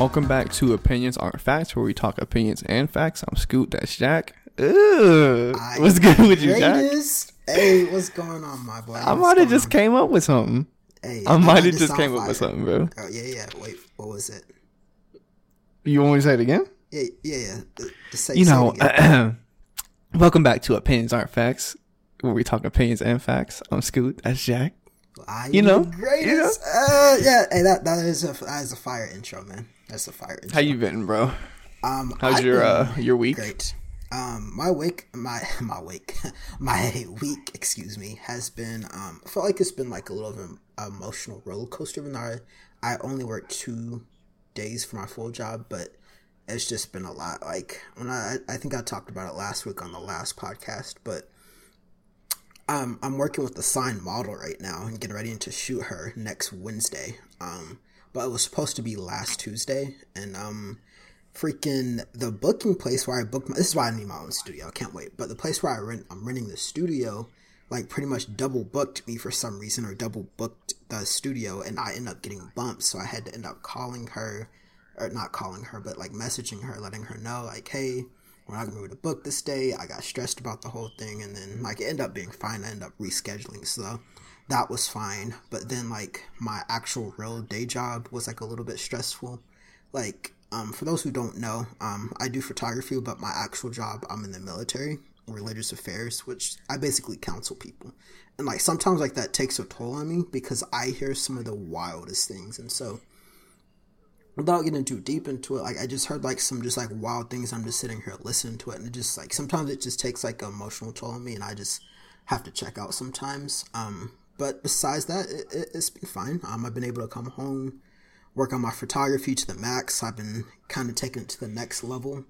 Welcome back to Opinions Aren't Facts, where we talk opinions and facts. I'm Scoot, that's Jack. Ooh, what's good with you, Jack? Greatest. Hey, what's going on, my boy? I What's might have going just on? came up with something. Hey, I might have just came up with something, bro. Oh yeah, yeah. Wait, what was it? You want me to say it again? Yeah, yeah, yeah. Uh, Just say, You say know, it again. welcome back to Opinions Aren't Facts, where we talk opinions and facts. I'm Scoot, that's Jack. I you am know, the greatest. Uh, yeah. Hey, that that is a that is a fire intro, man. That's a fire intro. How you been, bro? Um, How's I've your uh your week? Great. Um, my week, my my week, my week, excuse me, has been. Um, I felt like it's been like a little of an emotional roller coaster. Even though I, I only work two days for my full job, but it's just been a lot. Like when I, I think I talked about it last week on the last podcast, but um, I'm working with the signed model right now and getting ready to shoot her next Wednesday. Um, but it was supposed to be last Tuesday, and um, freaking the booking place where I booked. My, this is why I need my own studio. I can't wait. But the place where I rent, I'm renting the studio, like pretty much double booked me for some reason, or double booked the studio, and I end up getting bumped. So I had to end up calling her, or not calling her, but like messaging her, letting her know, like, hey, we're not gonna be able to book this day. I got stressed about the whole thing, and then like it ended up being fine. I ended up rescheduling, so that was fine. But then like my actual real day job was like a little bit stressful. Like um, for those who don't know, um, I do photography, but my actual job, I'm in the military, religious affairs, which I basically counsel people. And like sometimes like that takes a toll on me because I hear some of the wildest things, and so without getting too deep into it, like I just heard like some just like wild things. I'm just sitting here listening to it, and it just like sometimes it just takes like an emotional toll on me, and I just have to check out sometimes. Um, but besides that, it, it, it's been fine. Um, I've been able to come home, work on my photography to the max. I've been kind of taking it to the next level.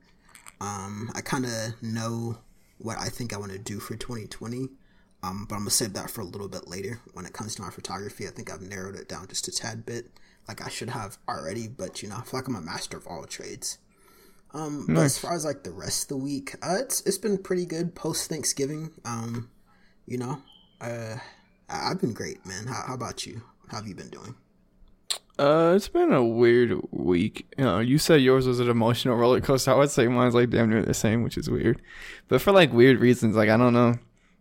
Um, I kind of know what I think I want to do for 2020. Um, but I'm gonna save that for a little bit later. When it comes to my photography, I think I've narrowed it down just a tad bit, like I should have already. But you know, I feel like I'm a master of all trades. Um, but as far as like the rest of the week, uh, it's it's been pretty good post Thanksgiving. Um, you know, uh, I've been great, man. How, how about you? How have you been doing? Uh, it's been a weird week. You know, you said yours was an emotional roller coaster. I would say mine's like damn near the same, which is weird. But for like weird reasons, like I don't know.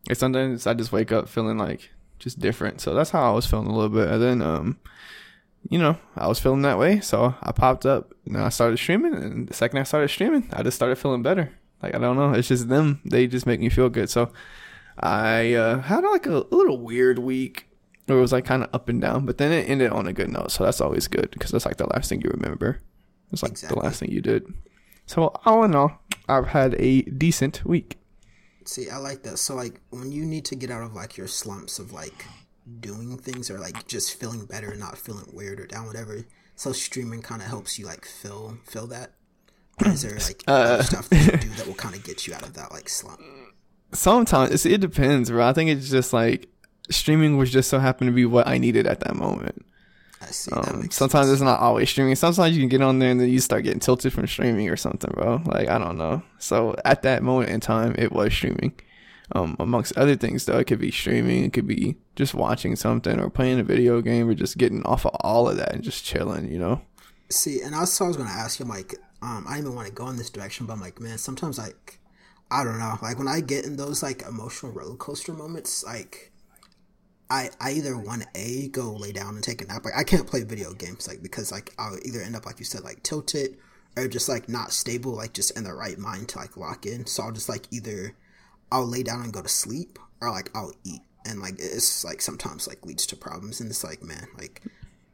Like sometimes I just wake up feeling like just different. So that's how I was feeling a little bit. And then um, you know, I was feeling that way, so I popped up and I started streaming. And the second I started streaming, I just started feeling better. Like I don't know, it's just them. They just make me feel good. So I uh, had like a, a little weird week where it was like kind of up and down, but then it ended on a good note. So that's always good because that's like the last thing you remember. It's like Exactly. the last thing you did. So all in all, I've had a decent week. See, I like that. So like when you need to get out of like your slumps of like doing things or like just feeling better, and not feeling weird or down, whatever. So streaming kind of helps you like fill fill that. Or is there like Uh, stuff that you do that will kind of get you out of that like slump? Sometimes it's, it depends, bro. I think it's just like streaming was just so happened to be what I needed at that moment. I see. Um, sometimes sense. it's not always streaming. Sometimes you can get on there and then you start getting tilted from streaming or something, bro. Like I don't know. So at that moment in time, it was streaming. Um, amongst other things, though, it could be streaming. It could be just watching something or playing a video game or just getting off of all of that and just chilling. You know. See, and what I was gonna ask you. I'm like, um, I didn't even want to go in this direction, but I'm like, man, sometimes like, I don't know, like when I get in those like emotional roller coaster moments, like, I I either want a go lay down and take a nap. Like I can't play video games, like because like I'll either end up like you said, like tilted, or just like not stable, like just in the right mind to like lock in. So I'll just like either I'll lay down and go to sleep, or like I'll eat, and like it's like sometimes like leads to problems, and it's like man, like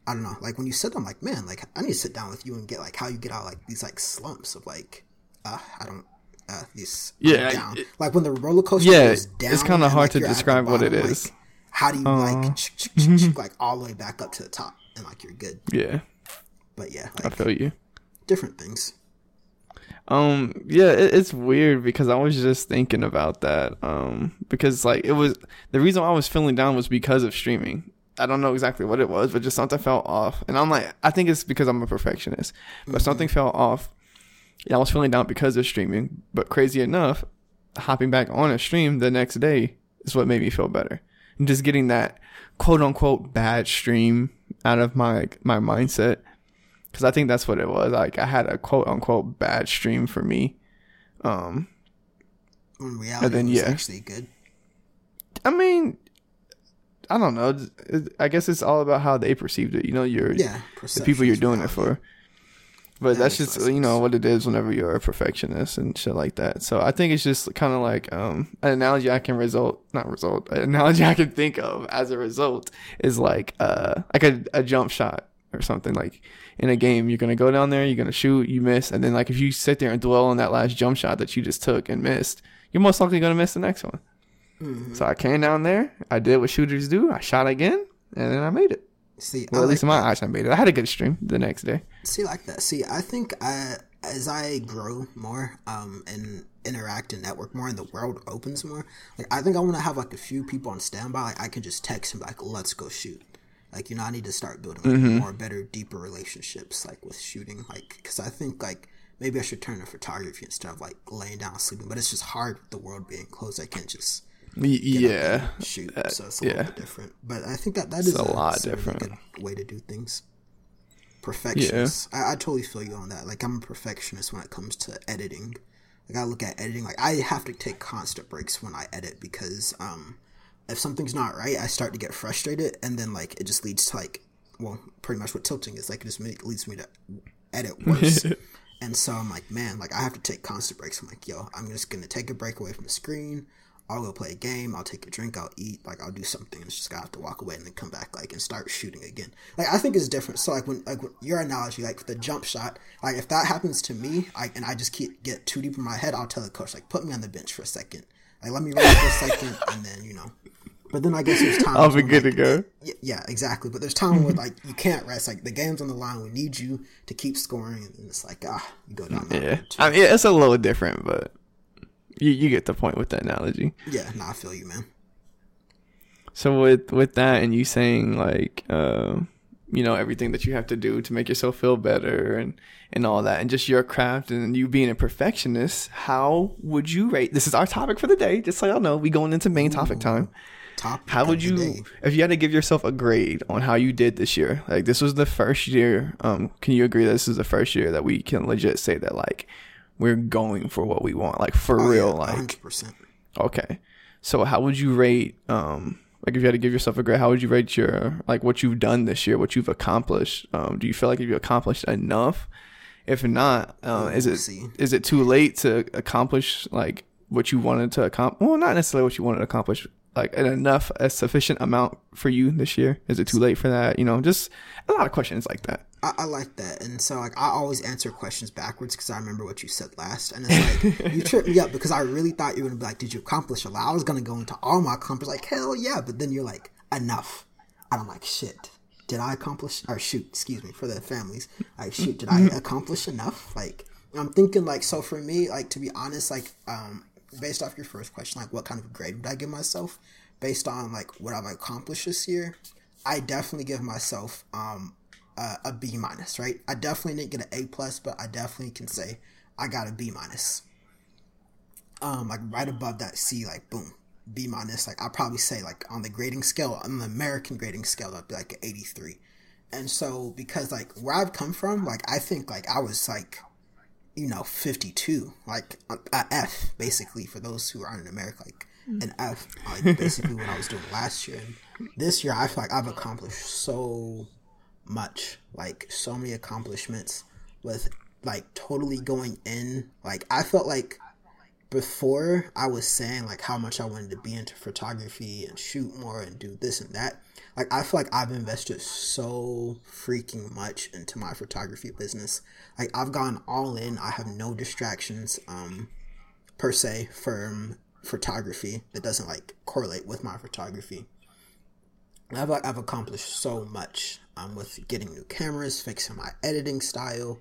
I don't know. Like when you said, I'm like, man, like I need to sit down with you and get like how you get out like these like slumps of like, uh, I don't, uh, I'm Yeah, down. it- like when the roller coaster Yeah, goes down. it's kinda hard like, to you're at the describe what it is. Like, how do you Uh, like ch- ch- ch- ch- like all the way back up to the top and like you're good? Yeah, But yeah, I feel you. different things. Um, yeah, it, it's weird because I was just thinking about that. Um, because like it was the reason why I was feeling down was because of streaming. I don't know exactly what it was, but just something fell off. And I'm like, I think it's because I'm a perfectionist, but something fell off. Yeah, I was feeling down because of streaming, but crazy enough, hopping back on a stream the next day is what made me feel better. And just getting that quote unquote bad stream out of my my mindset because I think that's what it was. Like I had a quote unquote bad stream for me. Um, in reality, then, it was yeah. actually good. I mean, I don't know. I guess it's all about how they perceived it. You know, you're yeah, the people you're doing it for. But that that's just you know what it is whenever you're a perfectionist and shit like that. So I think it's just kind of like um, an analogy I can result not result an analogy I can think of as a result is like uh like a, a jump shot or something like in a game you're gonna go down there you're gonna shoot you miss and then like if you sit there and dwell on that last jump shot that you just took and missed you're most likely gonna miss the next one. Mm-hmm. So I came down there I did what shooters do I shot again and then I made it. See, well, I at like least in my eyes, I made it. I had a good stream the next day. See, like that. See, I think I, as I grow more, um, and interact and network more, and the world opens more, like I think I want to have like a few people on standby. Like I can just text them like, "Let's go shoot." Like you know, I need to start building like, mm-hmm. more better, deeper relationships, like with shooting. Like because I think like maybe I should turn to photography instead of like laying down sleeping. But it's just hard with the world being closed. I can't just yeah. shoot uh, so it's a yeah. little bit different. But i think that that is a, a, lot different. good way to do things. Perfectionist yeah. I, I totally feel you on that. Like i'm a perfectionist when it comes to editing. Like i look at editing like i have to take constant breaks when i edit because um if something's not right i start to get frustrated and then like it just leads to like well pretty much what tilting is like it just leads me to edit worse. And so i'm like man like i have to take constant breaks. I'm like yo i'm just gonna take a break away from the screen I'll go play a game, I'll take a drink, I'll eat, like I'll do something, and it's just gotta have to walk away and then come back, like and start shooting again. Like I think it's different. So like when like your analogy, like the jump shot, like if that happens to me, I and I just keep get too deep in my head, I'll tell the coach like put me on the bench for a second, like let me run for a second, and then you know. But then I guess there's time. I'll be good like, to go. Yeah, exactly. But there's time where like you can't rest. Like the game's on the line, we need you to keep scoring, and it's like ah, you go down. Yeah, I mean it's a little different, but you you get the point with that analogy. Yeah, no, I feel you, man. So with with that and you saying like uh, you know everything that you have to do to make yourself feel better and and all that and just your craft and you being a perfectionist, how would you rate? This is our topic for the day. Just so y'all know, we going into main Ooh, topic time. Topic how would you if you had to give yourself a grade on how you did this year? Like this was the first year. Um, can you agree that this is the first year that we can legit say that like we're going for what we want, like for oh, real, yeah, like 100%. Okay, so how would you rate? Um, like if you had to give yourself a grade, how would you rate your like what you've done this year, what you've accomplished? Um, do you feel like you've accomplished enough? If not, uh, is it see. is it too late to accomplish like what you wanted to accomplish? Well, not necessarily what you wanted to accomplish, like an enough, a sufficient amount for you this year? Is it too late for that? You know, just a lot of questions like that. I, I like that, and so like I always answer questions backwards because I remember what you said last, and it's like you tripped me up because I really thought you were gonna be like, "Did you accomplish a lot?" I was gonna go into all my accomplishments, like hell yeah, but then you're like, enough, and I'm like, shit. Did I accomplish or shoot? Excuse me for the families. Like shoot, did I accomplish enough? Like I'm thinking like so for me, like to be honest, like um based off your first question, like what kind of grade would I give myself based on like what I've accomplished this year? I definitely give myself um uh, a B minus, right? I definitely didn't get an A plus, but I definitely can say I got a B minus. Um, like right above that C, like boom, B minus. Like I'll probably say like on the grading scale, on the American grading scale, that'd be like an 83. And so because like where I've come from, like I think like I was like, you know, 52, like a F basically for those who aren't in America, like mm. an F, like basically what I was doing last year. And this year, I feel like I've accomplished so much, like so many accomplishments with like totally going in. Like I felt like before I was saying like how much I wanted to be into photography and shoot more and do this and that. Like I feel like I've invested so freaking much into my photography business. Like I've gone all in. I have no distractions um per se from photography that doesn't like correlate with my photography. I've like I've accomplished so much um, with getting new cameras, fixing my editing style,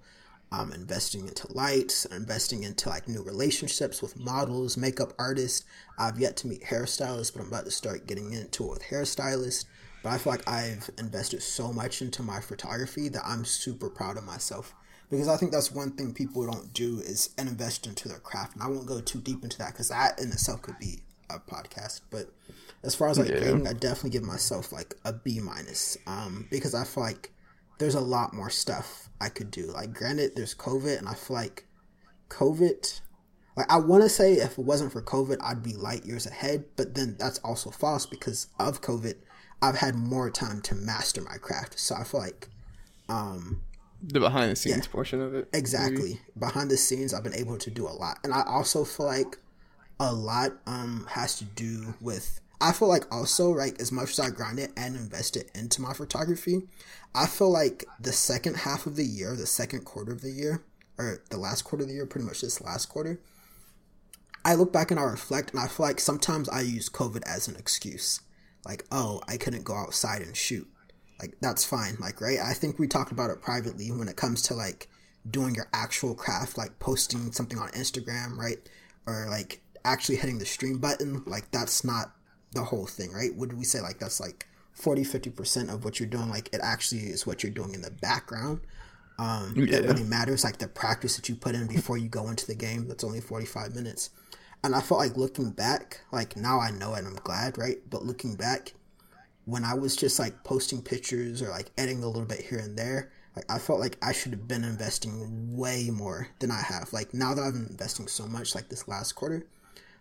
um, investing into lights, investing into like new relationships with models, makeup artists. I've yet to meet hairstylists, but I'm about to start getting into it with hairstylists. But I feel like I've invested so much into my photography that I'm super proud of myself because I think that's one thing people don't do is invest into their craft. And I won't go too deep into that because that in itself could be a podcast. But as far as like yeah. I definitely give myself like a B minus um, because I feel like there's a lot more stuff I could do. Like, granted, there's COVID, and I feel like COVID, like, I want to say if it wasn't for COVID, I'd be light years ahead, but then that's also false because of COVID, I've had more time to master my craft. So I feel like, um, the behind the scenes yeah, portion of it. Exactly. Maybe. Behind the scenes, I've been able to do a lot. And I also feel like a lot um has to do with I feel like also, right, as much as I grind it and invest it into my photography, I feel like the second half of the year, the second quarter of the year, or the last quarter of the year, pretty much this last quarter, I look back and I reflect, and I feel like sometimes I use COVID as an excuse. Like, oh, I couldn't go outside and shoot. Like, that's fine. Like, right? I think we talked about it privately when it comes to like doing your actual craft, like posting something on Instagram, right? Or like actually hitting the stream button. Like, that's not the whole thing, right? Would we say like that's like 40, 50% of what you're doing? Like, it actually is what you're doing in the background. Um, yeah. That really matters. Like the practice that you put in before you go into the game. That's only 45 minutes. And I felt like looking back, like now I know and I'm glad, right? But looking back, when I was just like posting pictures or like editing a little bit here and there, like I felt like I should have been investing way more than I have. Like now that I've been investing so much, like this last quarter,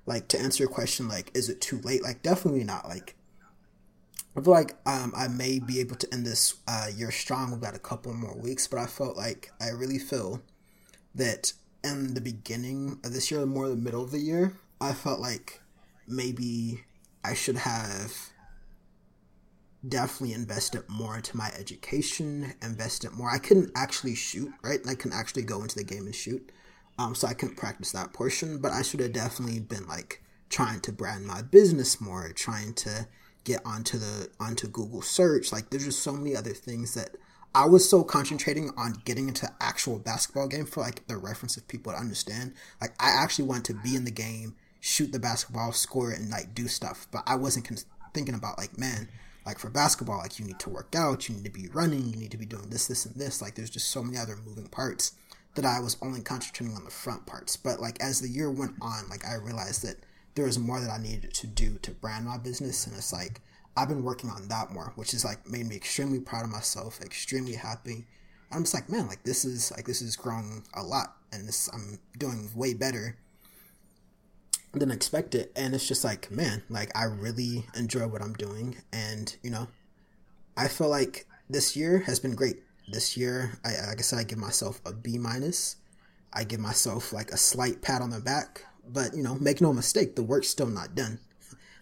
like to answer your question, like is it too late? Like definitely not. Like I feel like um, I may be able to end this uh, year strong. We've got a couple more weeks, but I felt like I really feel that in the beginning of this year, more the middle of the year, I felt like maybe I should have definitely invested more into my education, invested more. I couldn't actually shoot, right? I couldn't actually go into the game and shoot. Um, so I couldn't practice that portion, but I should have definitely been like trying to brand my business more, trying to get onto the onto Google search. Like there's just so many other things that I was so concentrating on getting into actual basketball game for like the reference of people to understand. Like I actually want to be in the game, shoot the basketball, score it, and like do stuff. But I wasn't con- thinking about like, man, like for basketball, like you need to work out, you need to be running, you need to be doing this, this, and this. Like there's just so many other moving parts that I was only concentrating on the front parts. But like as the year went on, like I realized that there was more that I needed to do to brand my business, and it's like I've been working on that more, which is like made me extremely proud of myself, extremely happy. I'm just like, man, like this is like this is growing a lot, and this I'm doing way better than expected. And it's just like, man, like I really enjoy what I'm doing, and you know, I feel like this year has been great. This year, I like I said, I give myself a B minus. I give myself like a slight pat on the back, but you know, make no mistake, the work's still not done.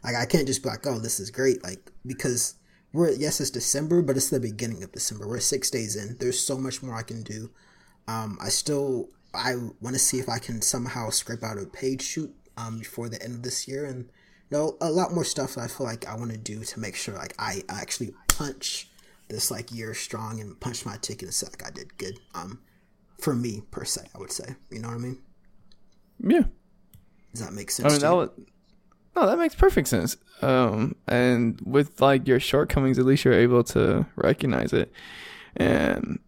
Like I can't just be like, oh, this is great, like because we're yes, it's December, but it's the beginning of December. We're six days in. There's so much more I can do. Um, I still I want to see if I can somehow scrape out a paid shoot um, before the end of this year, and you know a lot more stuff that I feel like I want to do to make sure like I actually punch this like year strong and punch my ticket and say like I did good. Um, for me per se, I would say. You know what I mean? Yeah. Does that make sense? I mean, that would no, that makes perfect sense. Um, and with like your shortcomings, at least you're able to recognize it, and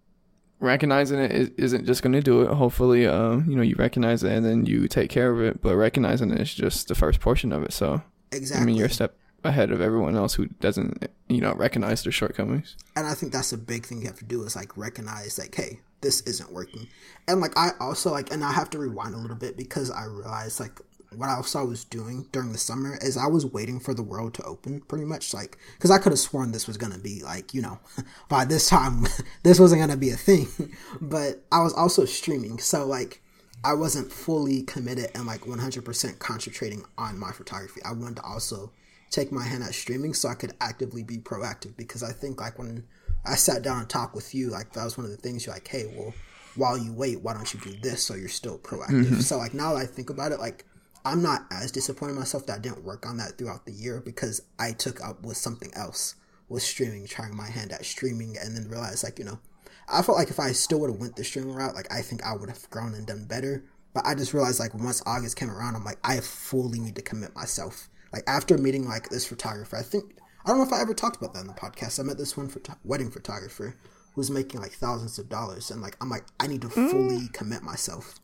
recognizing it isn't just going to do it. Hopefully, um, you know, you recognize it and then you take care of it. But recognizing it is just the first portion of it. So, exactly, I mean, you're a step ahead of everyone else who doesn't, you know, recognize their shortcomings. And I think that's a big thing you have to do is like recognize, like, hey, this isn't working. And like, I also like, and I have to rewind a little bit because I realized like what else I was doing during the summer is I was waiting for the world to open pretty much like because I could have sworn this was gonna be like you know by this time this wasn't gonna be a thing. But I was also streaming so like I wasn't fully committed and like 100% concentrating on my photography. I wanted to also take my hand at streaming so I could actively be proactive because I think like when I sat down and talked with you like that was one of the things you're like hey well while you wait why don't you do this so you're still proactive? Mm-hmm. so like now that I think about it like I'm not as disappointed myself that I didn't work on that throughout the year because I took up with something else, was streaming, trying my hand at streaming, and then realized like you know, I felt like if I still would have went the streaming route, like I think I would have grown and done better. But I just realized like once August came around, I'm like I fully need to commit myself. Like after meeting like this photographer, I think I don't know if I ever talked about that in the podcast. I met this one photo- wedding photographer who's making like thousands of dollars, and like I'm like I need to fully mm. commit myself.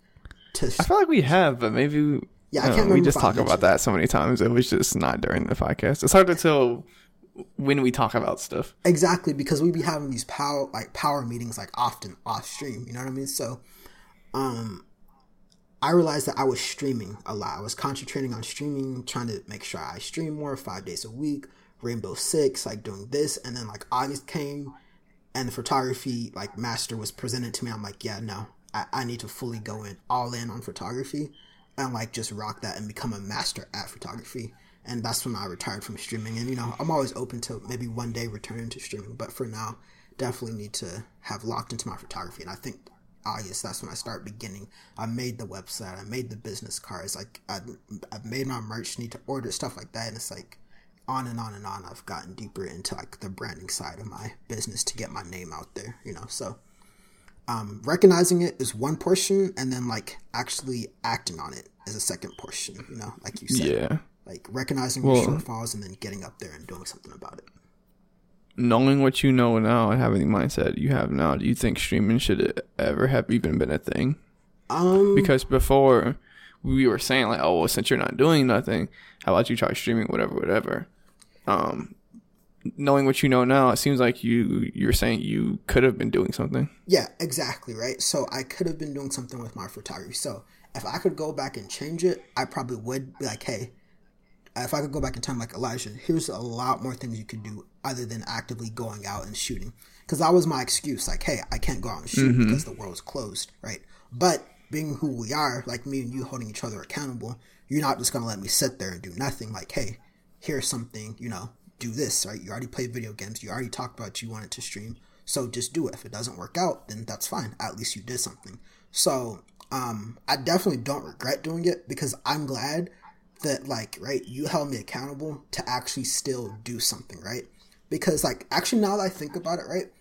To I feel like we have, but maybe yeah, I can't. we just talk about that so many times. It was just not during the podcast. It's hard to tell when we talk about stuff. Exactly, because we'd be having these power like power meetings like often off stream. You know what I mean? So, um, I realized that I was streaming a lot. I was concentrating on streaming, trying to make sure I stream more five days a week. Rainbow Six, like doing this, and then like August came, and the photography like master was presented to me. I'm like, yeah, no, I, I need to fully go in all in on photography, and like just rock that and become a master at photography. And that's when I retired from streaming. And you know, I'm always open to maybe one day returning to streaming, but for now, definitely need to have locked into my photography. And I think ah, August, that's when I start beginning. I made the website, I made the business cards, like I, I've made my merch, need to order stuff like that, and it's like on and on and on. I've gotten deeper into like the branding side of my business to get my name out there, you know. So, um, recognizing it is one portion, and then like actually acting on it is a second portion, you know, like you said. Yeah. Like recognizing your shortfalls and then getting up there and doing something about it knowing what you know now and having the mindset you have now, do you think streaming should ever have even been a thing? Um, because before we were saying like, oh, well, since you're not doing nothing, how about you try streaming, whatever, whatever. Um, knowing what you know now, it seems like you you're saying you could have been doing something. Yeah, exactly right. So I could have been doing something with my photography. So if I could go back and change it, I probably would be like, hey, if I could go back in time, like Elijah, here's a lot more things you could do other than actively going out and shooting. Because that was my excuse, like, hey, I can't go out and shoot mm-hmm. because the world's closed, right? But being who we are, like me and you holding each other accountable, you're not just gonna let me sit there and do nothing. Like, hey, here's something, you know, do this, right? You already played video games, you already talked about you wanted to stream, so just do it. If it doesn't work out, then that's fine. At least you did something. So, um, I definitely don't regret doing it because I'm glad that like right you held me accountable to actually still do something right because like actually now that i think about it right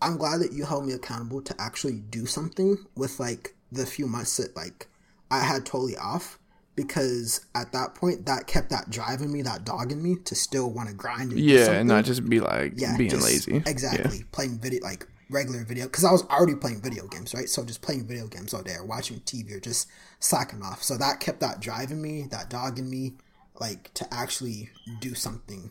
i'm glad that you held me accountable to actually do something with like the few months that like i had totally off because at that point that kept that driving me that dogging me to still want to grind and yeah and not just be like yeah, being just, lazy exactly yeah. playing video like regular video because I was already playing video games, right? So just playing video games all day or watching TV or just slacking off. So that kept that driving me, that dogging me, like to actually do something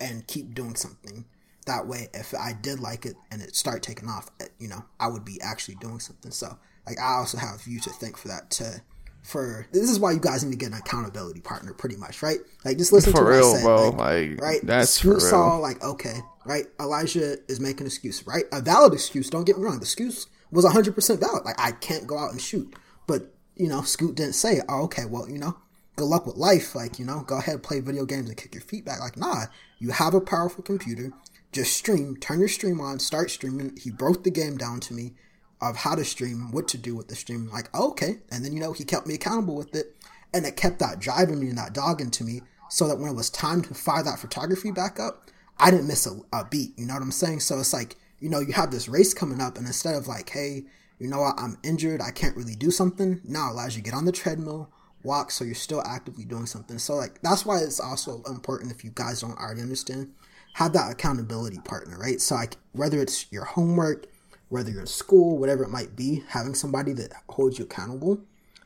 and keep doing something. That way, if I did like it and it started taking off, eh, you know, I would be actually doing something. So like I also have you to thank for that to for this is why you guys need to get an accountability partner pretty much right? Like just listen for to real what I said, bro. like, like, right? that's Scoot for real. saw like okay right? Elijah is making an excuse right? A valid excuse don't get me wrong the excuse was 100% valid. Like i can't go out and shoot. But you know scoot didn't say oh okay well you know good luck with life. Like you know go ahead play video games and kick your feet back. Like nah you have a powerful computer. Just stream turn your stream on start streaming. He broke the game down to me of how to stream, what to do with the stream. Like, oh, okay. And then, you know, he kept me accountable with it. And it kept that driving me and that dogging to me so that when it was time to fire that photography back up, I didn't miss a, a beat. You know what I'm saying? So it's like, you know, you have this race coming up, and instead of like, hey, you know what, I'm injured, I can't really do something, now allows you to get on the treadmill, walk, so you're still actively doing something. So, like, that's why it's also important if you guys don't already understand, have that accountability partner, right? So, like, whether it's your homework, whether you're in school, whatever it might be, having somebody that holds you accountable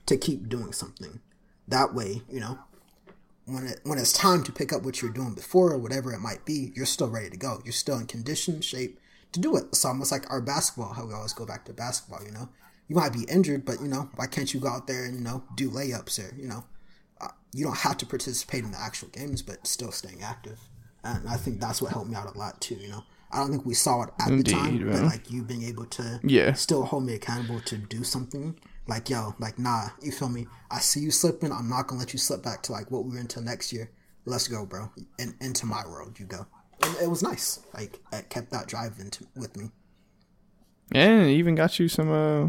to keep doing something. That way, you know, when it when it's time to pick up what you're doing before or whatever it might be, you're still ready to go. You're still in condition, shape to do it. It's almost like our basketball, how we always go back to basketball, you know. You might be injured, but you know, why can't you go out there and, you know, do layups or, you know, uh, you don't have to participate in the actual games, but still staying active. And I think that's what helped me out a lot too, you know I don't think we saw it at Indeed, the time, but like you being able to yeah still hold me accountable to do something. Like yo, like nah, you feel me? I see you slipping. I'm not gonna let you slip back to like what we were until next year. Let's go, bro. And into my world, you go. And it was nice. Like it kept that drive into with me. And even got you some uh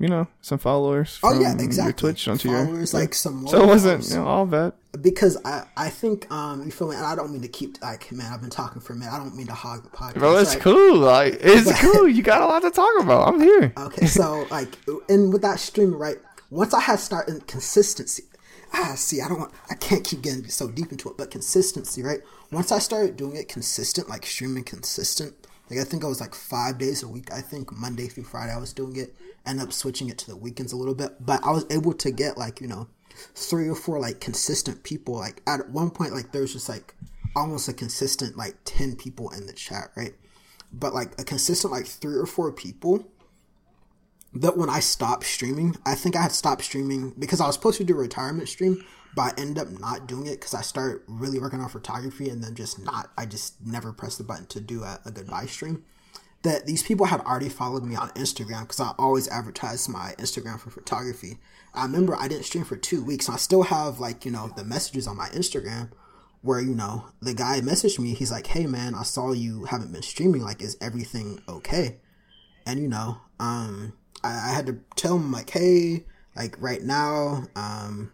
you know, some followers. oh yeah, exactly. Your Twitch onto followers, your like some. So it wasn't you know, all that because I I think um you feel me, and I don't mean to keep like man I've been talking for a minute. I don't mean to hog the podcast. Bro, it's cool. Like it's but, cool. You got a lot to talk about. I'm here. Okay, so like, and with that stream, right? Once I had started consistency, ah, see, I don't want, I can't keep getting so deep into it, but consistency, right? Once I started doing it consistent, like streaming consistent, like I think I was like five days a week. I think Monday through Friday I was doing it. End up switching it to the weekends a little bit, but I was able to get like you know three or four like consistent people. Like at one point, like there was just like almost a consistent like 10 people in the chat, right? But like a consistent like three or four people that when I stopped streaming, I think I had stopped streaming because I was supposed to do a retirement stream, but I ended up not doing it because I start really working on photography and then just not, I just never pressed the button to do a, a goodbye stream. That these people had already followed me on Instagram because I always advertise my Instagram for photography. I remember I didn't stream for two weeks. And I still have like, you know, the messages on my Instagram where, you know, the guy messaged me. He's like, hey man, I saw you haven't been streaming. Like, is everything okay? And, you know, um, I, I had to tell him like, hey, like right now, um,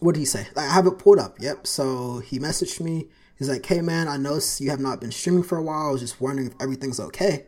what did he say? I have it pulled up. Yep. So he messaged me. He's like, hey man, I noticed you have not been streaming for a while. I was just wondering if everything's okay.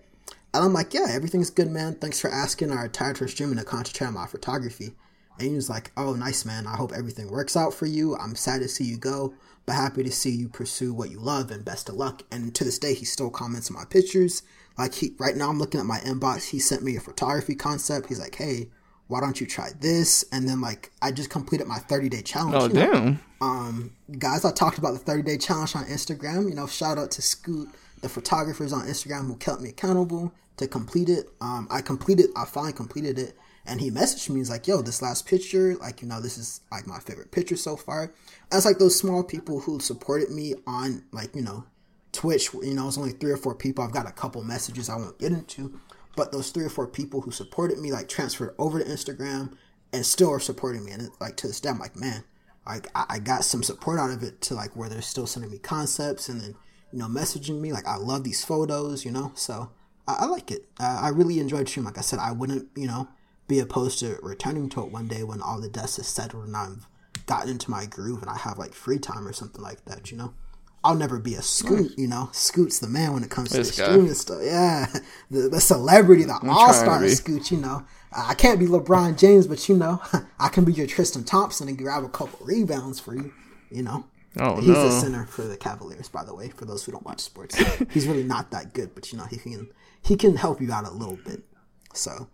And I'm like, yeah, everything's good, man. Thanks for asking. I retired from streaming to concentrate on my photography. And he was like, oh, nice, man. I hope everything works out for you. I'm sad to see you go, but happy to see you pursue what you love and best of luck. And to this day, he still comments on my pictures. Like he, right now, I'm looking at my inbox. He sent me a photography concept. He's like, hey, why don't you try this? And then like I just completed my 30 day challenge. Oh you know? damn! Um, guys, I talked about the 30 day challenge on Instagram. You know, shout out to Scoot, the photographers on Instagram who kept me accountable to complete it. Um, I completed, I finally completed it. And he messaged me, he's like, yo, this last picture, like, you know, this is like my favorite picture so far. And it's like those small people who supported me on, like, you know, Twitch, you know, it's only three or four people. I've got a couple messages I won't get into, but those three or four people who supported me, like, transferred over to Instagram and still are supporting me. And like, to this day, I'm like, man, like, I, I got some support out of it to, like, where they're still sending me concepts and then, you know, messaging me. Like, I love these photos, you know, so I, I like it. Uh, I really enjoyed stream. Like I said, I wouldn't, you know, be opposed to returning to it one day when all the dust is settled and I've gotten into my groove and I have like free time or something like that, you know. I'll never be a Scoot, you know. Scoot's the man when it comes This to streaming stuff. Yeah, the, the celebrity, the all star. Scoot, you know. I can't be LeBron James, but you know, I can be your Tristan Thompson and grab a couple rebounds for you, you know. Oh He's no! center for the Cavaliers, by the way. For those who don't watch sports, he's really not that good, but you know he can he can help you out a little bit. So,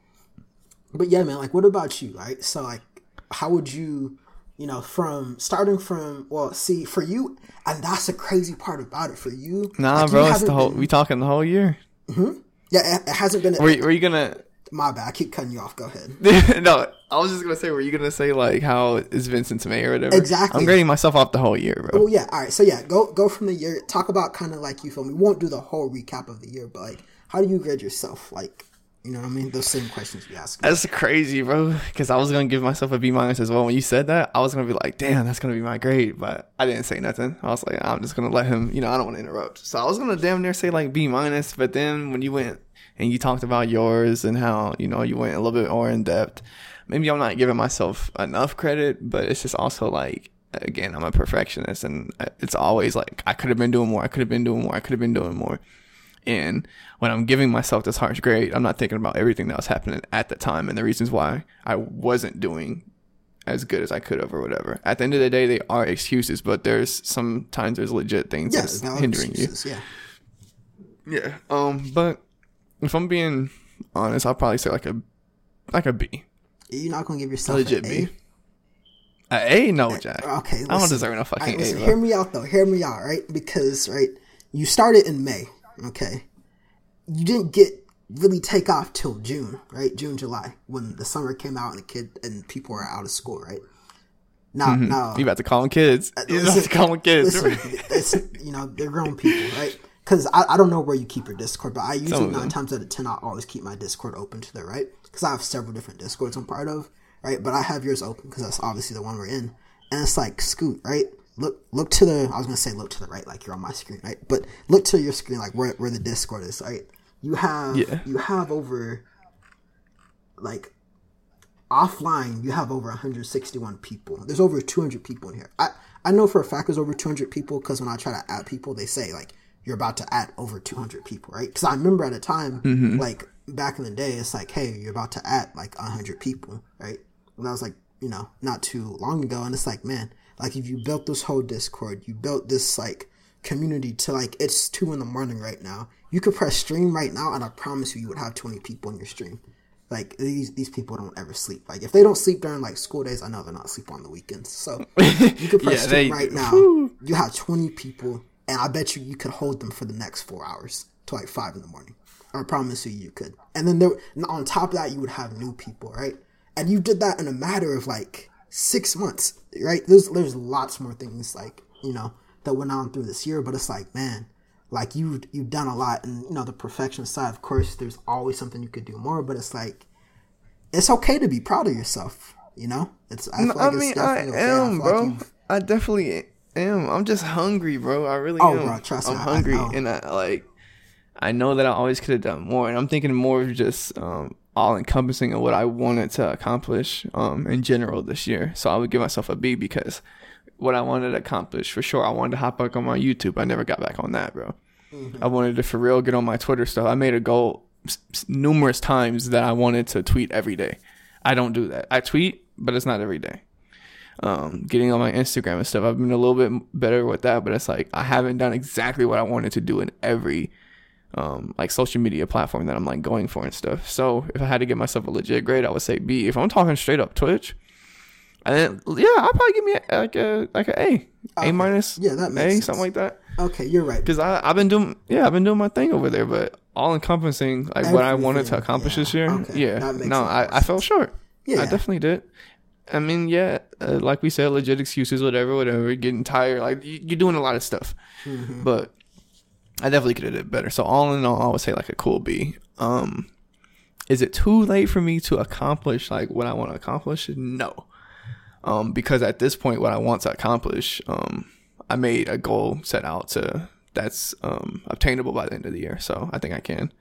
but yeah, man. Like, what about you? Right. So, like, how would you, you know, from starting from well, see for you, and that's the crazy part about it for you. Nah, like, you bro, it's the whole. been- We talking the whole year. Hmm. yeah, it, it hasn't been. Were you, were you gonna? my bad. I keep cutting you off. Go ahead. no, I was just gonna say. Were you gonna say like how is it's Vincent to May or whatever? Exactly. I'm grading myself off the whole year, bro. Well, yeah. All right. So yeah, go go from the year. Talk about kind of like you feel me. We won't do the whole recap of the year, but like, how do you grade yourself? Like, you know what I mean? Those same questions we ask. That's crazy, bro. Because I was gonna give myself a B minus as well. When you said that, I was gonna be like, "Damn, that's gonna be my grade," but I didn't say nothing. I was like, "I'm just gonna let him." You know, I don't want to interrupt. So I was gonna damn near say like B minus, but then when you went and you talked about yours and how you know you went a little bit more in depth, maybe I'm not giving myself enough credit, but it's just also like. Again, I'm a perfectionist, and uh, it's always like I could have been doing more. I could have been doing more. I could have been doing more. And when I'm giving myself this harsh grade, I'm not thinking about everything that was happening at the time and the reasons why I wasn't doing as good as I could have or whatever. At the end of the day, they are excuses, but there's sometimes there's legit things yeah, that's hindering excuses, Yeah. you. Yeah. Um. But if I'm being honest, I'll probably say like a like a B, You're not gonna give yourself legit an A? B. A A? No, Jack. Okay, I don't deserve no fucking Alright, listen, A. hear Bro. me out though. Hear me out, right? Because right, you started in May. Okay, you didn't get really take off till June, right? June, July, when the summer came out and the kid and people are out of school, right? Now, mm-hmm. now, You about to call them kids? Uh, you about to call them kids? listen, it's, you know, they're grown people, right? Because I, I don't know where you keep your Discord, but I usually nine times out of ten I always keep my Discord open to there, right? Because I have several different Discords I'm part of, right? But I have yours open because that's obviously the one we're in, and it's like Scoot, right? Look, look to the. I was gonna say look to the right, like you're on my screen, right? But look to your screen, like where where the Discord is, right? You have Yeah. you have over like offline you have over 161 people there's over 200 people in here i i know for a fact there's over 200 people because when i try to add people they say like you're about to add over 200 people right because i remember at a time mm-hmm. like back in the day it's like hey you're about to add like 100 people right and that was like you know not too long ago and it's like man like if you built this whole discord you built this like community to like it's two in the morning right now you could press stream right now and i promise you you would have 20 people in your stream like these these people don't ever sleep. Like if they don't sleep during like school days, I know they're not sleep on the weekends. So you could press Yeah, stream they- right now, whew. you have 20 people, and I bet you you could hold them for the next four hours to like five in the morning. I promise you, you could. And then there, on top of that, you would have new people, right? And you did that in a matter of like six months, right? There's there's lots more things like you know that went on through this year, but it's like, man, like you you've done a lot, and you know the perfection side. Of course, there's always something you could do more, but it's like it's okay to be proud of yourself. You know, it's. I, no, like I mean, I okay. am, I bro. Like I definitely am. I'm just hungry, bro. I really oh, am. Bro, trust I'm me, hungry, I and I like. I know that I always could have done more, and I'm thinking more of just um, all encompassing of what I wanted to accomplish um, in general this year. So I would give myself a B because what I wanted to accomplish for sure. I wanted to hop back on my YouTube. I never got back on that, bro. Mm-hmm. I wanted to for real get on my Twitter stuff. I made a goal numerous times that I wanted to tweet every day. I don't do that. I tweet, but it's not every day. Um, getting on my Instagram and stuff, I've been a little bit better with that, but it's like I haven't done exactly what I wanted to do in every um, like social media platform that I'm like going for and stuff. So if I had to give myself a legit grade, I would say B. If I'm talking straight up Twitch, and then yeah, I'll probably give me a, like a like a A, A minus, yeah, that makes A, sense. something like that. Okay, you're right. Because I I've been doing yeah I've been doing my thing over there, but all encompassing like Everything. what I wanted to accomplish yeah. this year. Okay. Yeah, no, I, I fell short. Yeah, I definitely did. I mean, yeah, uh, like we said, legit excuses, whatever, whatever. Getting tired, like you, are doing a lot of stuff, mm-hmm. but I definitely could have did better. So all in all, I would say like a cool B. Um, is it too late for me to accomplish like what I want to accomplish? No. Um, because at this point, what I want to accomplish, um, I made a goal set out to that's um obtainable by the end of the year. So I think I can,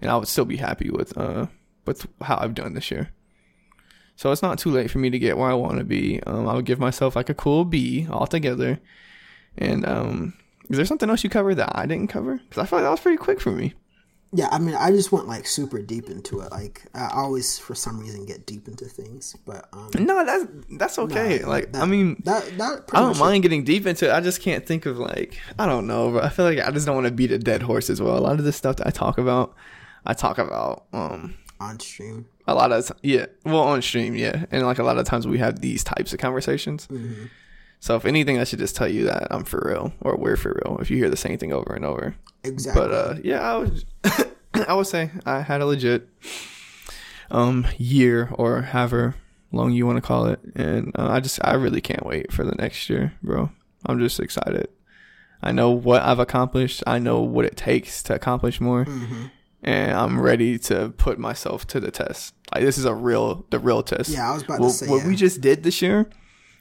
and I would still be happy with uh with how I've done this year. So it's not too late for me to get where I want to be. Um, I would give myself like a cool B altogether, and um, is there something else you covered that I didn't cover? Because I feel like that was pretty quick for me. Yeah, I mean, I just went like super deep into it. Like I always, for some reason, get deep into things. But um, no, that's that's okay. Like that, I mean, that, that I don't mind getting deep into it. I just can't think of like I don't know. But I feel like I just don't want to beat a dead horse as well. A lot of the stuff that I talk about, I talk about um on stream. A lot of yeah, well on stream, yeah, and like a lot of times we have these types of conversations. Mm-hmm. So if anything, I should just tell you that I'm for real or we're for real. If you hear the same thing over and over, exactly. But uh, yeah, I would I would say I had a legit um year or however long you want to call it, and uh, I just I really can't wait for the next year, bro. I'm just excited. I know what I've accomplished. I know what it takes to accomplish more. Mm-hmm. And I'm ready to put myself to the test. Like this is a real, the real test. Yeah, I was about what, to say what yeah. we just did this year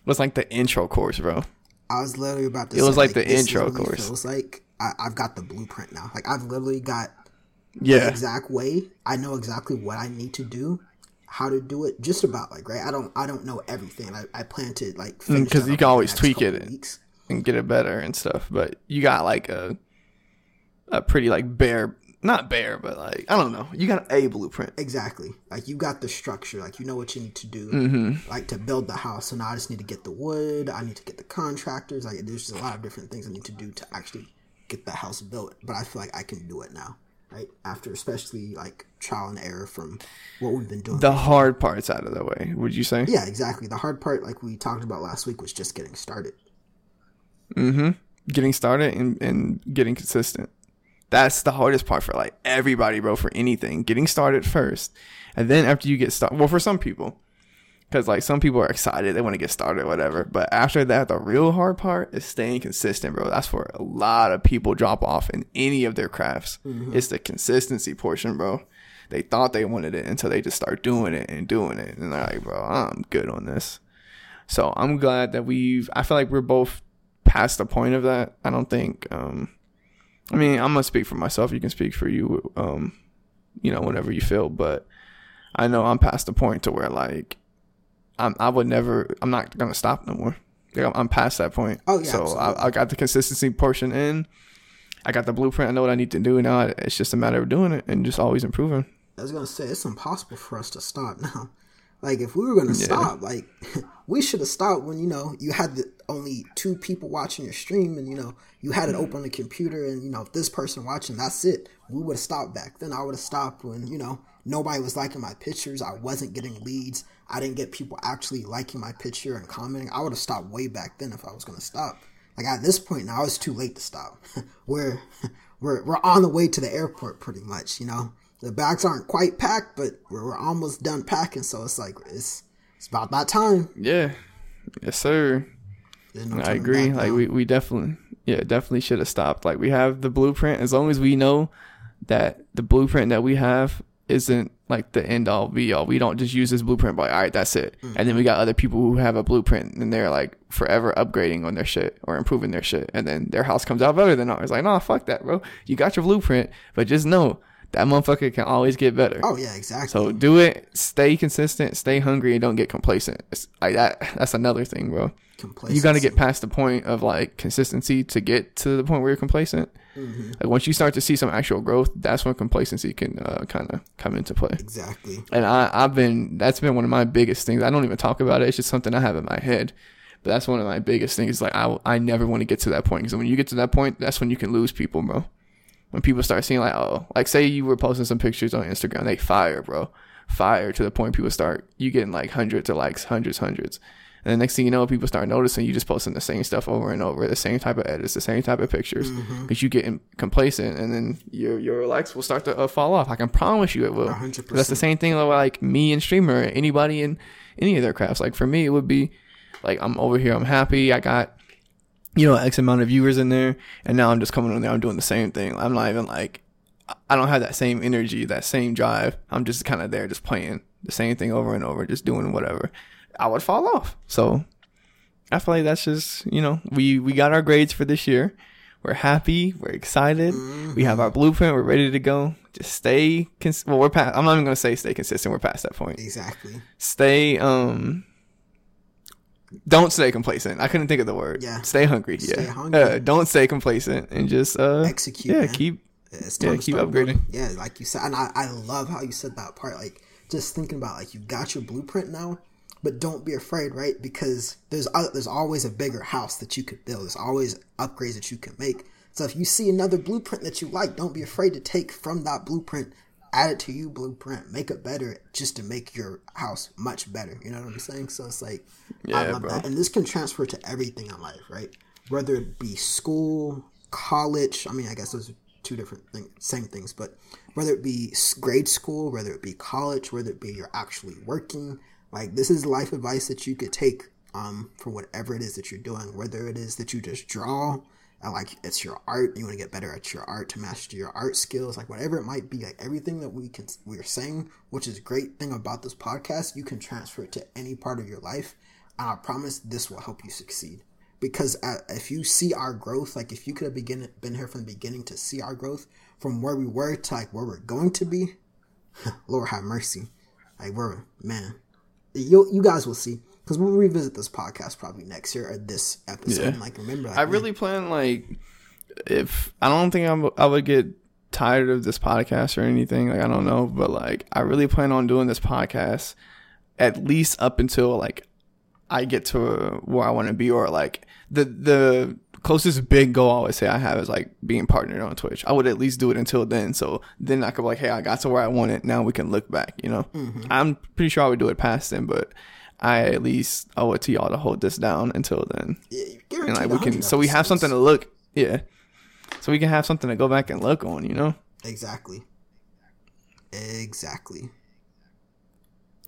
was like the intro course, bro. I was literally about to. It say, was like, like the intro course. It was like I, have got the blueprint now. Like I've literally got yeah exact way. I know exactly what I need to do, how to do it. Just about like right. I don't I don't know everything. I, I plan to like because mm, you can always tweak it and, and get it better and stuff. But you got like a a pretty like bare not bare, but like I don't know. You got a blueprint. Exactly. Like you got the structure. Like you know what you need to do. Mm-hmm. Like to build the house. So now I just need to get the wood. I need to get the contractors. Like there's just a lot of different things I need to do to actually get the house built. But I feel like I can do it now. Right after, especially like trial and error from what we've been doing. The before. hard parts out of the way. Would you say? Yeah, exactly. The hard part, like we talked about last week, was just getting started. Mm-hmm. Getting started and, and getting consistent. That's the hardest part for like everybody, bro, for anything. Getting started first. And then after you get started, well, for some people, because like some people are excited, they want to get started, whatever. But after that, the real hard part is staying consistent, bro. That's where a lot of people drop off in any of their crafts. Mm-hmm. It's the consistency portion, bro. They thought they wanted it until they just start doing it and doing it. And they're like, bro, I'm good on this. So I'm glad that we've, I feel like we're both past the point of that. I don't think, um, I mean, I'm gonna speak for myself. You can speak for you, um, you know, whenever you feel. But I know I'm past the point to where like I'm, I would never. I'm not gonna stop no more. Like, I'm past that point. Oh yeah. So I, I, got the consistency portion in. I got the blueprint. I know what I need to do now. It's just a matter of doing it and just always improving. I was gonna say it's impossible for us to stop now. Like if we were gonna yeah. stop, like we should have stopped when you know you had the, only two people watching your stream, and you know you had it open on the computer, and you know if this person watching, that's it. We would have stopped back then. I would have stopped when you know nobody was liking my pictures. I wasn't getting leads. I didn't get people actually liking my picture and commenting. I would have stopped way back then if I was gonna stop. like at this point now, it's too late to stop. we're we're we're on the way to the airport, pretty much. You know, the bags aren't quite packed, but we're, we're almost done packing. So it's like it's it's about that time. Yeah, yes, sir. No I agree. Like we we definitely yeah definitely should have stopped. Like we have the blueprint. As long as we know that the blueprint that we have isn't like the end all be all. We don't just use this blueprint by all right, that's it. Mm-hmm. And then we got other people who have a blueprint and they're like forever upgrading on their shit or improving their shit. And then their house comes out better than ours. Like, no, fuck that, bro. You got your blueprint, but just know that motherfucker can always get better. Oh yeah, exactly. So do it. Stay consistent. Stay hungry, and don't get complacent. It's like that. That's another thing, bro. You got to get past the point of like consistency to get to the point where you're complacent. Mm-hmm. Like once you start to see some actual growth, that's when complacency can uh, kind of come into play. Exactly. And I, I've been that's been one of my biggest things. I don't even talk about it. It's just something I have in my head. But that's one of my biggest things. Like I, I never want to get to that point because when you get to that point, that's when you can lose people, bro. When people start seeing like, oh, like say you were posting some pictures on Instagram, they fire, bro, fire to the point people start you getting like hundreds of likes, hundreds, hundreds. And the next thing you know, people start noticing you just posting the same stuff over and over, the same type of edits, the same type of pictures, because mm-hmm. you get complacent, and then your your likes will start to uh, fall off. I can promise you it will. 100%. That's the same thing like me and streamer, anybody in any of their crafts. Like for me, it would be like I'm over here, I'm happy, I got you know X amount of viewers in there, and now I'm just coming on there, I'm doing the same thing. I'm not even like I don't have that same energy, that same drive. I'm just kind of there, just playing the same thing over and over, just doing whatever. I would fall off. So I feel like that's just you know we we got our grades for this year. We're happy. We're excited. Mm-hmm. We have our blueprint. We're ready to go. Just stay. Cons- well, we're past. I'm not even gonna say stay consistent. We're past that point. Exactly. Stay. Um. Don't stay complacent. I couldn't think of the word. Yeah. Stay hungry. Stay yeah. Hungry. Uh, don't stay complacent and just uh execute. Yeah. Man. Keep. yeah. Keep upgrading. Yeah, like you said, and I I love how you said that part. Like just thinking about like you got your blueprint now but don't be afraid, right? Because there's there's always a bigger house that you could build. There's always upgrades that you can make. So if you see another blueprint that you like, don't be afraid to take from that blueprint, add it to you blueprint, make it better, just to make your house much better. You know what I'm saying? So it's like yeah, I love bro. that, and this can transfer to everything in life, right? Whether it be school, college. I mean, I guess those are two different things, same things, but whether it be grade school, whether it be college, whether it be you're actually working like this is life advice that you could take um, for whatever it is that you're doing, whether it is that you just draw and like it's your art, you want to get better at your art to master your art skills, like whatever it might be, like everything that we can we're saying, which is great thing about this podcast, you can transfer it to any part of your life, and I promise this will help you succeed. Because uh, if you see our growth, like if you could have begin, been here from the beginning to see our growth from where we were to like where we're going to be, Lord have mercy, like we're man, you you guys will see because we'll revisit this podcast probably next year or this episode. Yeah. like remember, like, I really plan like if I don't think I'm, I would get tired of this podcast or anything. Like I don't know, but like I really plan on doing this podcast at least up until like I get to where I want to be or like the the closest big goal I always say I have is like being partnered on Twitch. I would at least do it until then. So then I could be like, hey, I got to where I want it. Now we can look back, you know? Mm-hmm. I'm pretty sure I would do it past then, but I at least owe it to y'all to hold this down until then. Yeah, and like we can, so we have something to look, yeah. So we can have something to go back and look on, you know? Exactly. Exactly.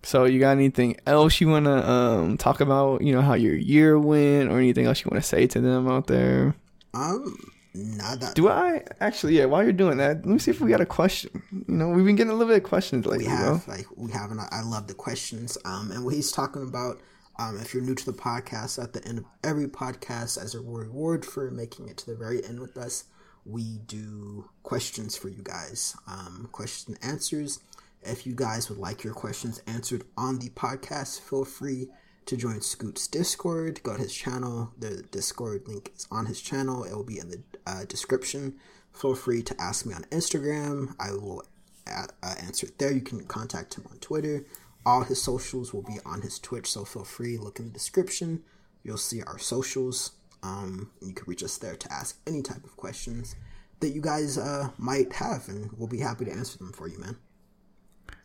So you got anything else you want to um, talk about? You know how your year went, or anything else you want to say to them out there? Um, that. Do I actually? Yeah. While you're doing that, let me see if we got a question. You know, we've been getting a little bit of questions lately. We have, bro. like, we have, and I love the questions. Um, and what he's talking about. Um, if you're new to the podcast, at the end of every podcast, as a reward for making it to the very end with us, we do questions for you guys. Um, question answers if you guys would like your questions answered on the podcast, feel free to join Scoot's Discord. Go to his channel. The Discord link is on his channel. It will be in the uh, description. Feel free to ask me on Instagram. I will uh, uh, answer it there. You can contact him on Twitter. All his socials will be on his Twitch, so feel free. Look in the description. You'll see our socials. Um, you can reach us there to ask any type of questions that you guys uh, might have, and we'll be happy to answer them for you, man.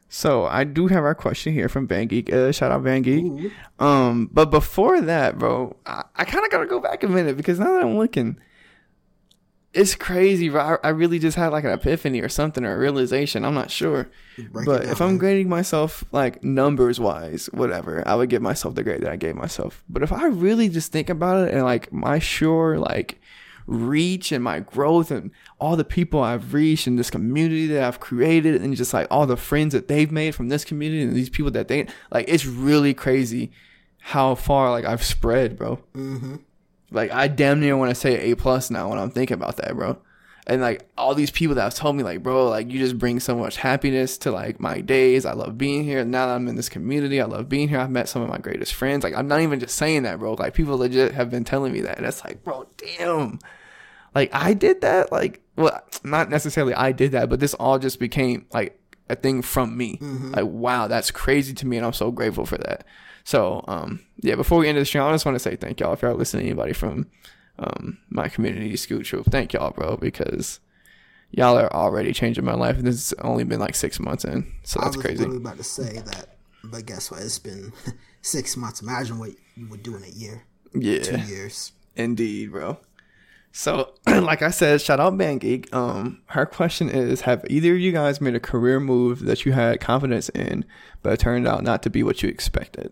So I do have our question here from Band Geek. Uh, shout out Band Geek. Um, but before that, bro, I, I kind of gotta go back a minute because now that I'm looking, it's crazy. Bro. I, I really just had like an epiphany or something or a realization. I'm not sure. Break but down, if I'm man. grading myself like numbers wise, whatever, I would give myself the grade that I gave myself. But if I really just think about it and like my sure like reach and my growth and all the people I've reached and this community that I've created and just like all the friends that they've made from this community and these people that they like it's really crazy how far like I've spread, bro. Mm-hmm. Like I damn near want to say A plus now when I'm thinking about that, bro. And like all these people that have told me, like, bro, like you just bring so much happiness to like my days. I love being here. Now that I'm in this community, I love being here. I've met some of my greatest friends. Like I'm not even just saying that, bro. Like people legit have been telling me that. And it's like, bro, damn. Like I did that. Like, well, not necessarily I did that, but this all just became like a thing from me. Mm-hmm. Like, wow, that's crazy to me, and I'm so grateful for that. So, um, yeah. Before we end the show, I just want to say thank y'all if y'all listening. Anybody from um my community, Scoot Troop, thank y'all, bro, because y'all are already changing my life. And this has only been like six months in, so that's I was crazy. literally about to say that, but guess what? It's been six months. Imagine what you would do in a year, Yeah, two years. indeed, bro. So, like I said, shout out Band Geek. Um, her question is: Have either of you guys made a career move that you had confidence in, but it turned out not to be what you expected?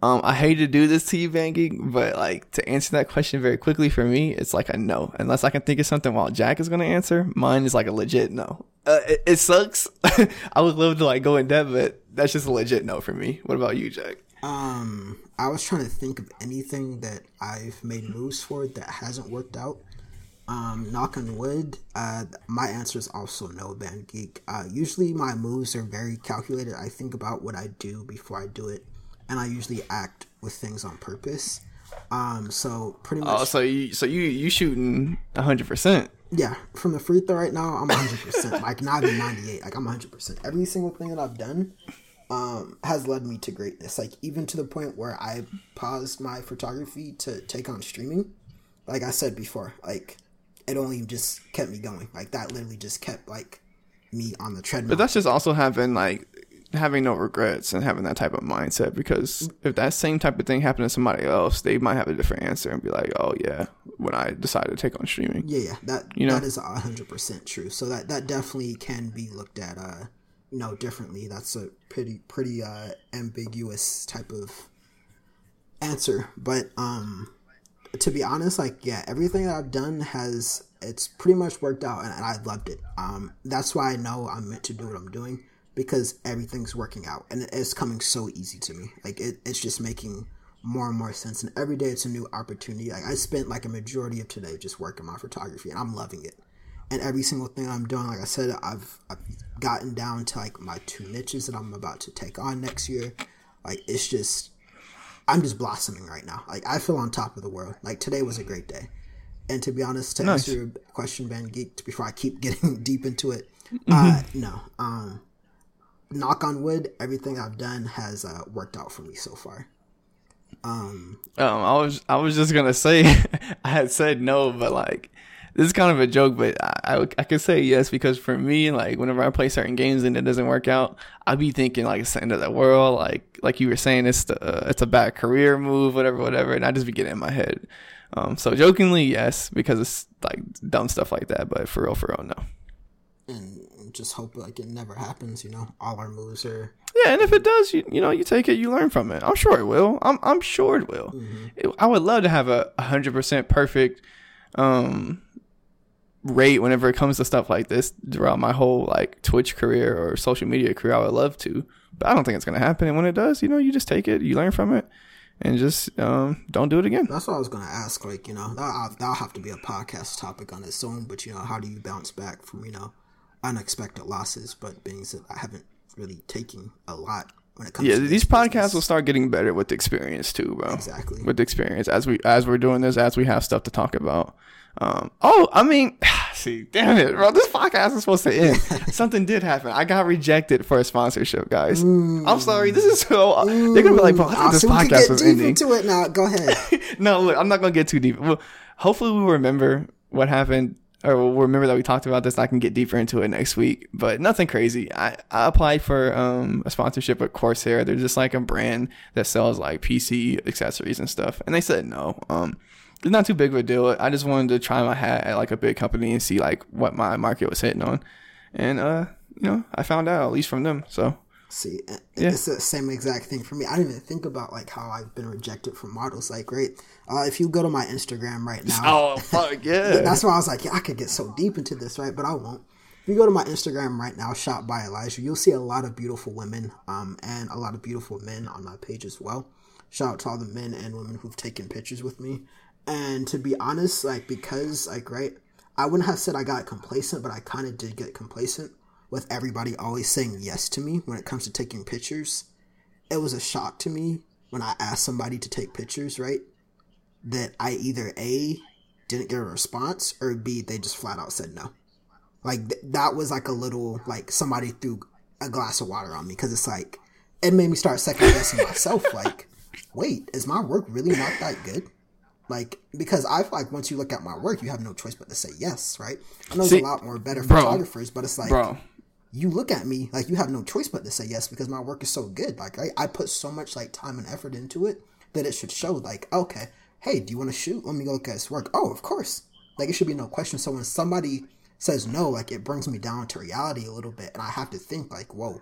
Um, I hate to do this to you, Geek, but like to answer that question very quickly for me, it's like a no. Unless I can think of something while Jack is gonna answer, mine is like a legit no. Uh, it, it sucks. I would love to like go in depth, but that's just a legit no for me. What about you, Jack? Um, I was trying to think of anything that I've made moves for that hasn't worked out. Um, knock on wood. Uh, my answer is also no, Band Geek. Uh, usually my moves are very calculated. I think about what I do before I do it, and I usually act with things on purpose. Um, so pretty much, Oh, so you so you you shooting hundred percent. yeah. From the free throw right now, I'm 100. percent Like not even 98. Like I'm 100. percent Every single thing that I've done, um, has led me to greatness. Like even to the point where I paused my photography to take on streaming. Like I said before, like it only just kept me going. Like that literally just kept like me on the treadmill. But that's just also having like having no regrets and having that type of mindset because if that same type of thing happened to somebody else, they might have a different answer and be like, "Oh yeah, when I decided to take on streaming." yeah, yeah, that You know? that is hundred percent true. So that that definitely can be looked at, uh, you know, differently. That's a pretty pretty uh ambiguous type of answer. But um, to be honest, like yeah, everything that I've done has it's pretty much worked out, and, and I loved it. Um, that's why I know I'm meant to do what I'm doing because everything's working out, and it's coming so easy to me. Like it, it's just making more and more sense, and every day it's a new opportunity. Like I spent like a majority of today just working my photography, and I'm loving it. And every single thing I'm doing, like I said, I've I've gotten down to like my two niches that I'm about to take on next year. Like it's just I'm just blossoming right now. Like I feel on top of the world. Like today was a great day. And to be honest, to Nice. answer your question, Band Geek, before I keep getting deep into it, uh, no. Um, knock on wood, everything I've done has uh, worked out for me so far. Um, um, I was I was just gonna say I had said no, but like this is kind of a joke, but I, I I could say yes because for me, like whenever I play certain games and it doesn't work out, I be thinking like it's the end of the world, like like you were saying, it's the uh, it's a bad career move, whatever, whatever, and I just be getting in my head. Um, so jokingly, yes, because it's like dumb stuff like that, but for real, for real, no. And just hope like it never happens, you know. All our moves are Yeah, and if it does, you you know, you take it, you learn from it. I'm sure it will. I'm I'm sure it will. It- I would love to have a hundred percent perfect um rate whenever it comes to stuff like this throughout my whole like Twitch career or social media career. I would love to, but I don't think it's gonna happen. And when it does, you know, you just take it, you learn from it, and just um don't do it again. That's what I was gonna ask. Like, you know, that'll, that'll have to be a podcast topic on its own. But you know, how do you bounce back from you know unexpected losses? But being said, I haven't really taken a lot when it comes. Yeah, to these podcasts business. will start getting better with the experience too, bro. Exactly. With the experience, as we as we're doing this, as we have stuff to talk about. Um, oh, I mean, see, damn it, bro. This podcast is supposed to end. Something did happen. I got rejected for a sponsorship, guys. I'm sorry. This is so. They're gonna be like, bro, I Ah, thought this so podcast get was deep ending. into it now. Go ahead. no, look, I'm not gonna get too deep. Well, hopefully, we remember what happened. Or remember that we talked about this. I can get deeper into it next week, but nothing crazy. I, I applied for um, a sponsorship with Corsair. They're just like a brand that sells like PC accessories and stuff, and they said no. Um, it's not too big of a deal. I just wanted to try my hat at like a big company and see like what my market was hitting on, and uh, you know, I found out at least from them. So See, yeah. it's the same exact thing for me. I didn't even think about like how I've been rejected from models. Like, great. Uh, if you go to my Instagram right now, oh fuck yeah, that's why I was like, yeah, I could get so deep into this, right? But I won't. If you go to my Instagram right now, shot by Elijah, you'll see a lot of beautiful women, um, and a lot of beautiful men on my page as well. Shout out to all the men and women who've taken pictures with me. And to be honest, like because like right, I wouldn't have said I got complacent, but I kind of did get complacent with everybody always saying yes to me when it comes to taking pictures, it was a shock to me when I asked somebody to take pictures, right? That I either A, didn't get a response, or B, they just flat out said no. Like, th- that was like a little, like, somebody threw a glass of water on me because it's like, it made me start second guessing myself. Like, wait, is my work really not that good? Like, because I feel like once you look at my work, you have no choice but to say yes, right? I know there's a lot more better bro, photographers, but it's like, bro, you look at me like you have no choice but to say yes because my work is so good. Like I, I put so much like time and effort into it that it should show. Like okay, hey, do you want to shoot? Let me go look at his work. Oh, of course. Like it should be no question. So when somebody says no, like it brings me down to reality a little bit, and I have to think like, whoa.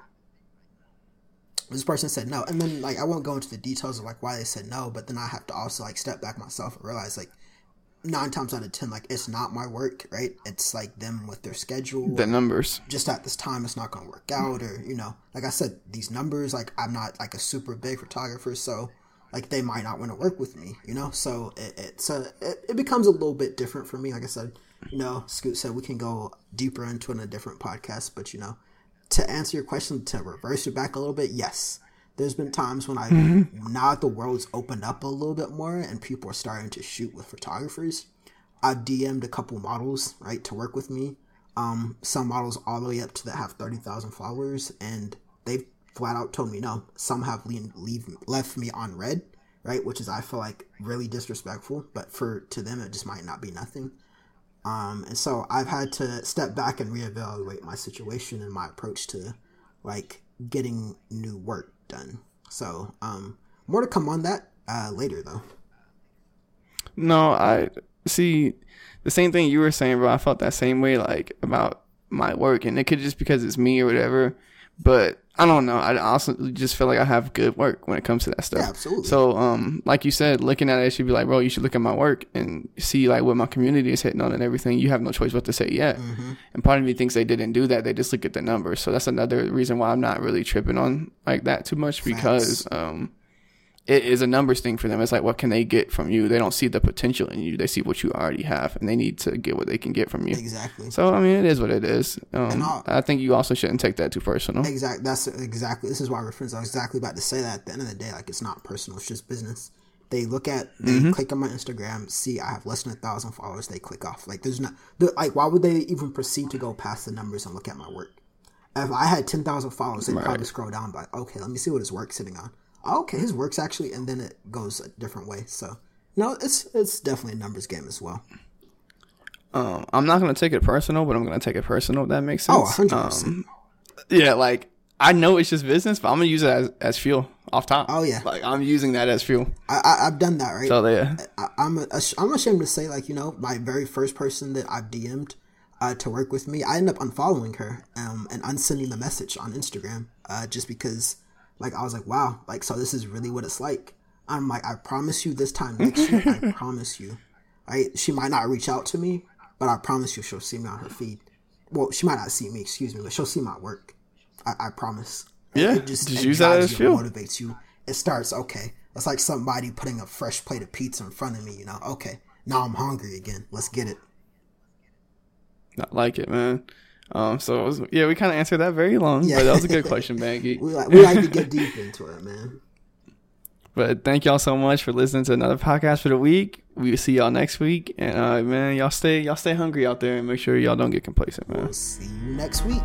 This person said no, and then like I won't go into the details of like why they said no, but then I have to also like step back myself and realize like nine times out of ten, like it's not my work, right? It's like them with their schedule, the numbers. Just at this time, it's not going to work out, or you know, like I said, these numbers. Like I'm not like a super big photographer, so like they might not want to work with me, you know. So it, it's a it, it becomes a little bit different for me. Like I said, you know, Scoot said we can go deeper into it in a different podcast, but you know, to answer your question, to reverse it back a little bit, yes there's been times when I mm-hmm. now that the world's opened up a little bit more and people are starting to shoot with photographers. I've DM'd a couple models right to work with me. Um, some models all the way up to that have thirty thousand followers, and they've flat out told me no. Some have leave, leave left me on read, right, which is I feel like really disrespectful. But for to them, it just might not be nothing. Um, and so I've had to step back and reevaluate my situation and my approach to like getting new work done. So, um, more to come on that uh, later, though. No, I see the same thing you were saying, bro. I felt that same way, like about my work, and it could just because it's me or whatever. But I don't know. I also just feel like I have good work when it comes to that stuff. Yeah, absolutely. So, um, like you said, looking at it, should be like, bro, you should look at my work and see like what my community is hitting on and everything. You have no choice but to say yeah. Mm-hmm. And part of me thinks they didn't do that. They just look at the numbers. So that's another reason why I'm not really tripping on like that too much because, Facts. um, it is a numbers thing for them. It's like, what can they get from you? They don't see the potential in you. They see what you already have, and they need to get what they can get from you. Exactly. So, I mean, it is what it is. Um, I think you also shouldn't take that too personal. Exactly. That's exactly. This is why we're friends. I was exactly about to say that. At the end of the day, like it's not personal. It's just business. They look at, they mm-hmm. click on my Instagram, see I have less than a thousand followers. They click off. Like there's not, like why would they even proceed to go past the numbers and look at my work? If I had ten thousand followers, they'd right. probably scroll down by, okay, let me see what his work's sitting on okay, his works actually, and then it goes a different way. So no, it's it's definitely a numbers game as well. Um, I'm not gonna take it personal, but I'm gonna take it personal. If that makes oh, sense. Oh, 100 percent. Um, yeah, like I know it's just business, but I'm gonna use it as, as fuel off top. Oh yeah, like I'm using that as fuel. I, I have done that right. So yeah, I, I'm a, I'm ashamed to say like you know my very first person that I've DM'd uh, to work with me, I end up unfollowing her um, and unsending the message on Instagram uh, just because like I was like, wow, like so this is really what it's like. I'm like, I promise you this time next year, I promise you. Right? She might not reach out to me, but I promise you she'll see me on her feed. Well, she might not see me, excuse me, but she'll see my work. I, I promise. Yeah, it just, just use that as fuel. Motivates you. It starts okay. It's like somebody putting a fresh plate of pizza in front of me. You know, okay, now I'm hungry again. Let's get it. Not like it, man. Um, so was, yeah, we kind of answered that very long, yeah. but that was a good question, Banky. we, like, we like to get deep into it, man. But thank y'all so much for listening to another podcast for the week. We will see y'all next week, and uh, man, y'all stay y'all stay hungry out there, and make sure y'all don't get complacent, man. We'll see you next week.